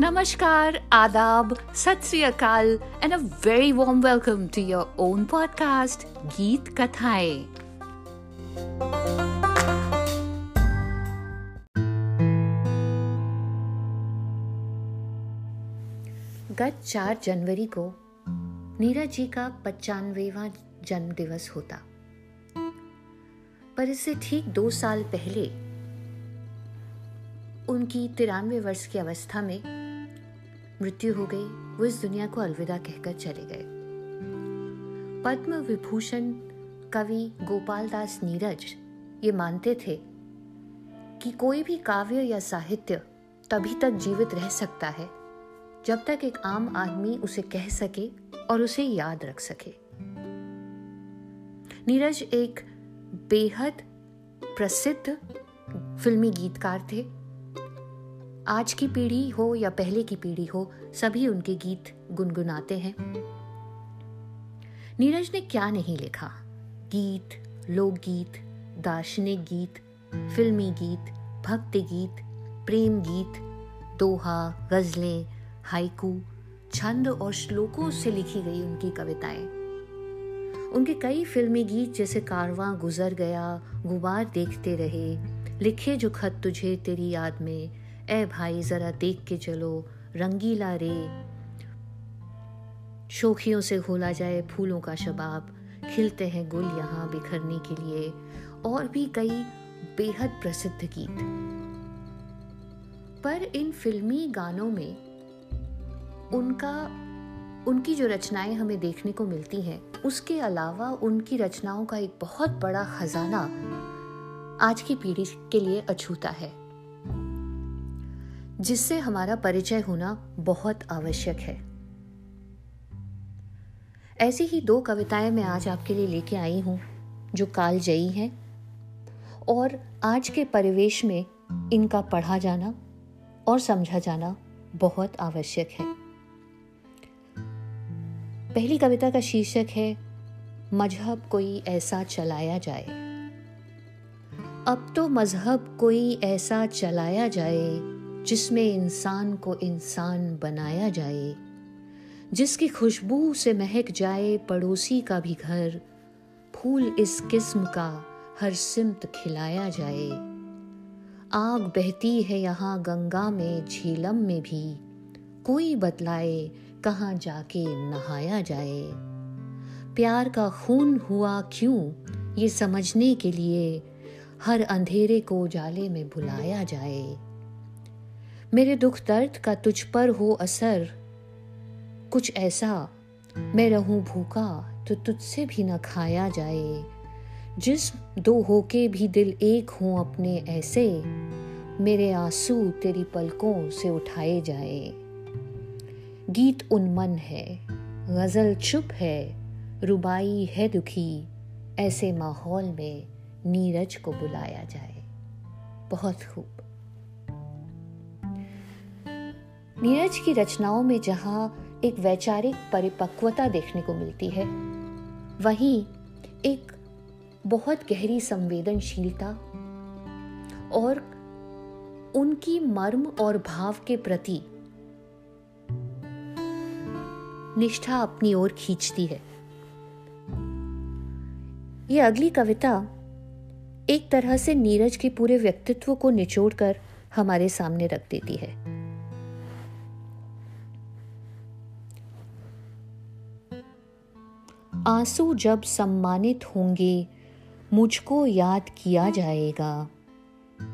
नमस्कार, आदाब, सत and a very warm welcome to your own podcast गीत कथाएँ गत चार जनवरी को नीरज जी का पचानवेवा जन्म दिवस होता। पर इससे ठीक दो साल पहले उनकी तिरानवे वर्ष की अवस्था में मृत्यु हो गई। वो इस दुनिया को अलविदा कहकर चले गए। पद्म विभूषण कवि गोपाल दास नीरज ये मानते थे कि कोई भी काव्य या साहित्य तभी तक जीवित रह सकता है, जब तक एक आम आदमी उसे कह सके और उसे याद रख सके। नीरज एक बेहद प्रसिद्ध फिल्मी गीतकार थे। आज की पीढ़ी हो या पहले की पीढ़ी हो, सभी उनके गीत गुनगुनाते हैं। नीरज ने क्या नहीं लिखा? गीत, लोकगीत, दार्शनिक गीत, फिल्मी गीत, भक्ति गीत, प्रेम गीत, दोहा, गजलें, हाइकू, छंद और श्लोकों से लिखी गई उनकी कविताएँ। उनके कई फिल्मी गीत जैसे कारवां गुजर गया, गुबार देखते रहे, लिखे जो खत तुझे तेरी याद में ए भाई, जरा देख के चलो, रंगीला रे। शोखियों से घोला जाए फूलों का शबाब, खिलते हैं गुल यहाँ बिखरने के लिए। और भी कई बेहद प्रसिद्ध गीत। पर इन फिल्मी गानों में उनका, उनकी जो रचनाएँ हमें देखने को मिलती हैं, उसके अलावा उनकी रचनाओं का एक बहुत बड़ा खजाना आज की पीढ़ी के लिए अछूता है। जिससे हमारा परिचय होना बहुत आवश्यक है। ऐसी ही दो कविताएँ मैं आज आपके लिए लेके आई हूँ, जो कालजयी हैं, और आज के परिवेश में इनका पढ़ा जाना और समझा जाना बहुत आवश्यक है। पहली कविता का शीर्षक है, मज़हब कोई ऐसा चलाया जाए। अब तो मज़हब कोई ऐसा चलाया जाए जिसमें इंसान को इंसान बनाया जाए, जिसकी खुशबू से महक जाए पड़ोसी का भी घर, फूल इस किस्म का हर सिमत खिलाया जाए। आग बहती है यहाँ गंगा में, झीलम में भी। कोई बतलाए कहाँ जाके नहाया जाए। प्यार का खून हुआ क्यों, ये समझने के लिए हर अंधेरे को उजाले में बुलाया जाए। मेरे दुख दर्द का तुझ पर हो असर। कुछ ऐसा, मैं रहूँ भूखा तो तुझसे भी न खाया जाए। जिस दो होके भी दिल एक हों अपने ऐसे, मेरे आँसू तेरी पलकों से उठाए जाए। गीत उन्मन है, गज़ल चुप है, रुबाई है दुखी, ऐसे माहौल में नीरज को बुलाया जाए। बहुत खूब। नीरज की रचनाओं में जहाँ एक वैचारिक परिपक्वता देखने को मिलती है, वहीं एक बहुत गहरी संवेदनशीलता और उनकी मर्म और भाव के प्रति निष्ठा अपनी ओर खींचती है। ये अगली कविता एक तरह से नीरज के पूरे व्यक्तित्व को निचोड़कर हमारे सामने रख देती है। आँसू जब सम्मानित होंगे, मुझको याद किया जाएगा।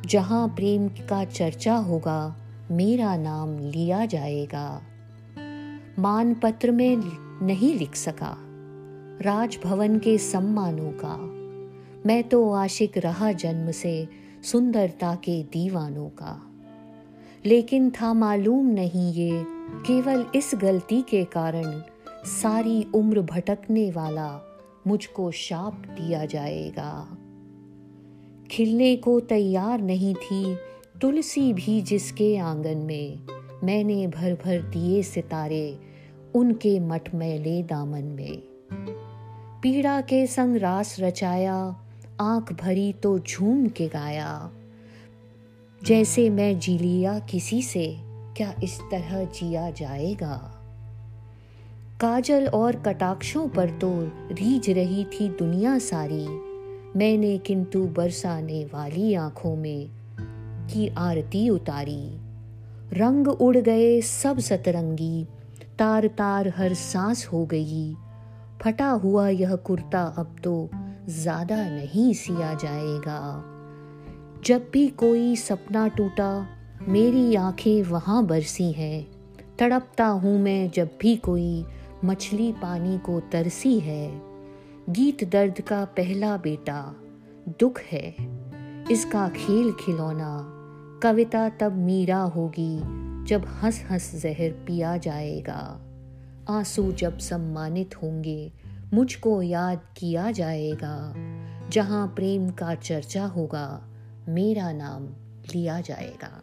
जहाँ प्रेम का चर्चा होगा, मेरा नाम लिया जाएगा। मान पत्र में नहीं लिख सका। राजभवन के सम्मानों का। मैं तो आशिक रहा जन्म से, सुंदरता के दीवानों का। लेकिन था मालूम नहीं ये, केवल इस गलती के कारण सारी उम्र भटकने वाला मुझको शाप दिया जाएगा। खिलने को तैयार नहीं थी तुलसी भी जिसके आँगन में मैंने भर भर दिए सितारे उनके मटमैले दामन में। पीड़ा के संग रास रचाया, आँख भरी तो झूम के गाया। जैसे मैं जी लिया किसी से, क्या इस तरह जिया जाएगा? काजल और कटाक्षों पर तो रीझ रही थी दुनिया सारी। मैंने किंतु बरसाने वाली आँखों में की आरती उतारी। रंग उड़ गए सब सतरंगी तार तार हर सांस हो गई। फटा हुआ यह कुर्ता अब तो ज़्यादा नहीं सिया जाएगा। जब भी कोई सपना टूटा, मेरी आँखें वहाँ बरसी हैं। तड़पता हूँ मैं जब भी कोई मछली पानी को तरसी है। गीत दर्द का पहला बेटा दुख है। इसका खेल खिलौना कविता तब मीरा होगी जब हंस हंस जहर पिया जाएगा। आँसू जब सम्मानित होंगे मुझको याद किया जाएगा। जहाँ प्रेम का चर्चा होगा मेरा नाम लिया जाएगा।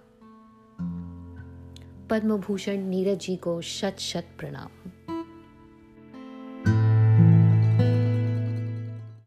पद्म भूषण नीरज जी को शत शत प्रणाम।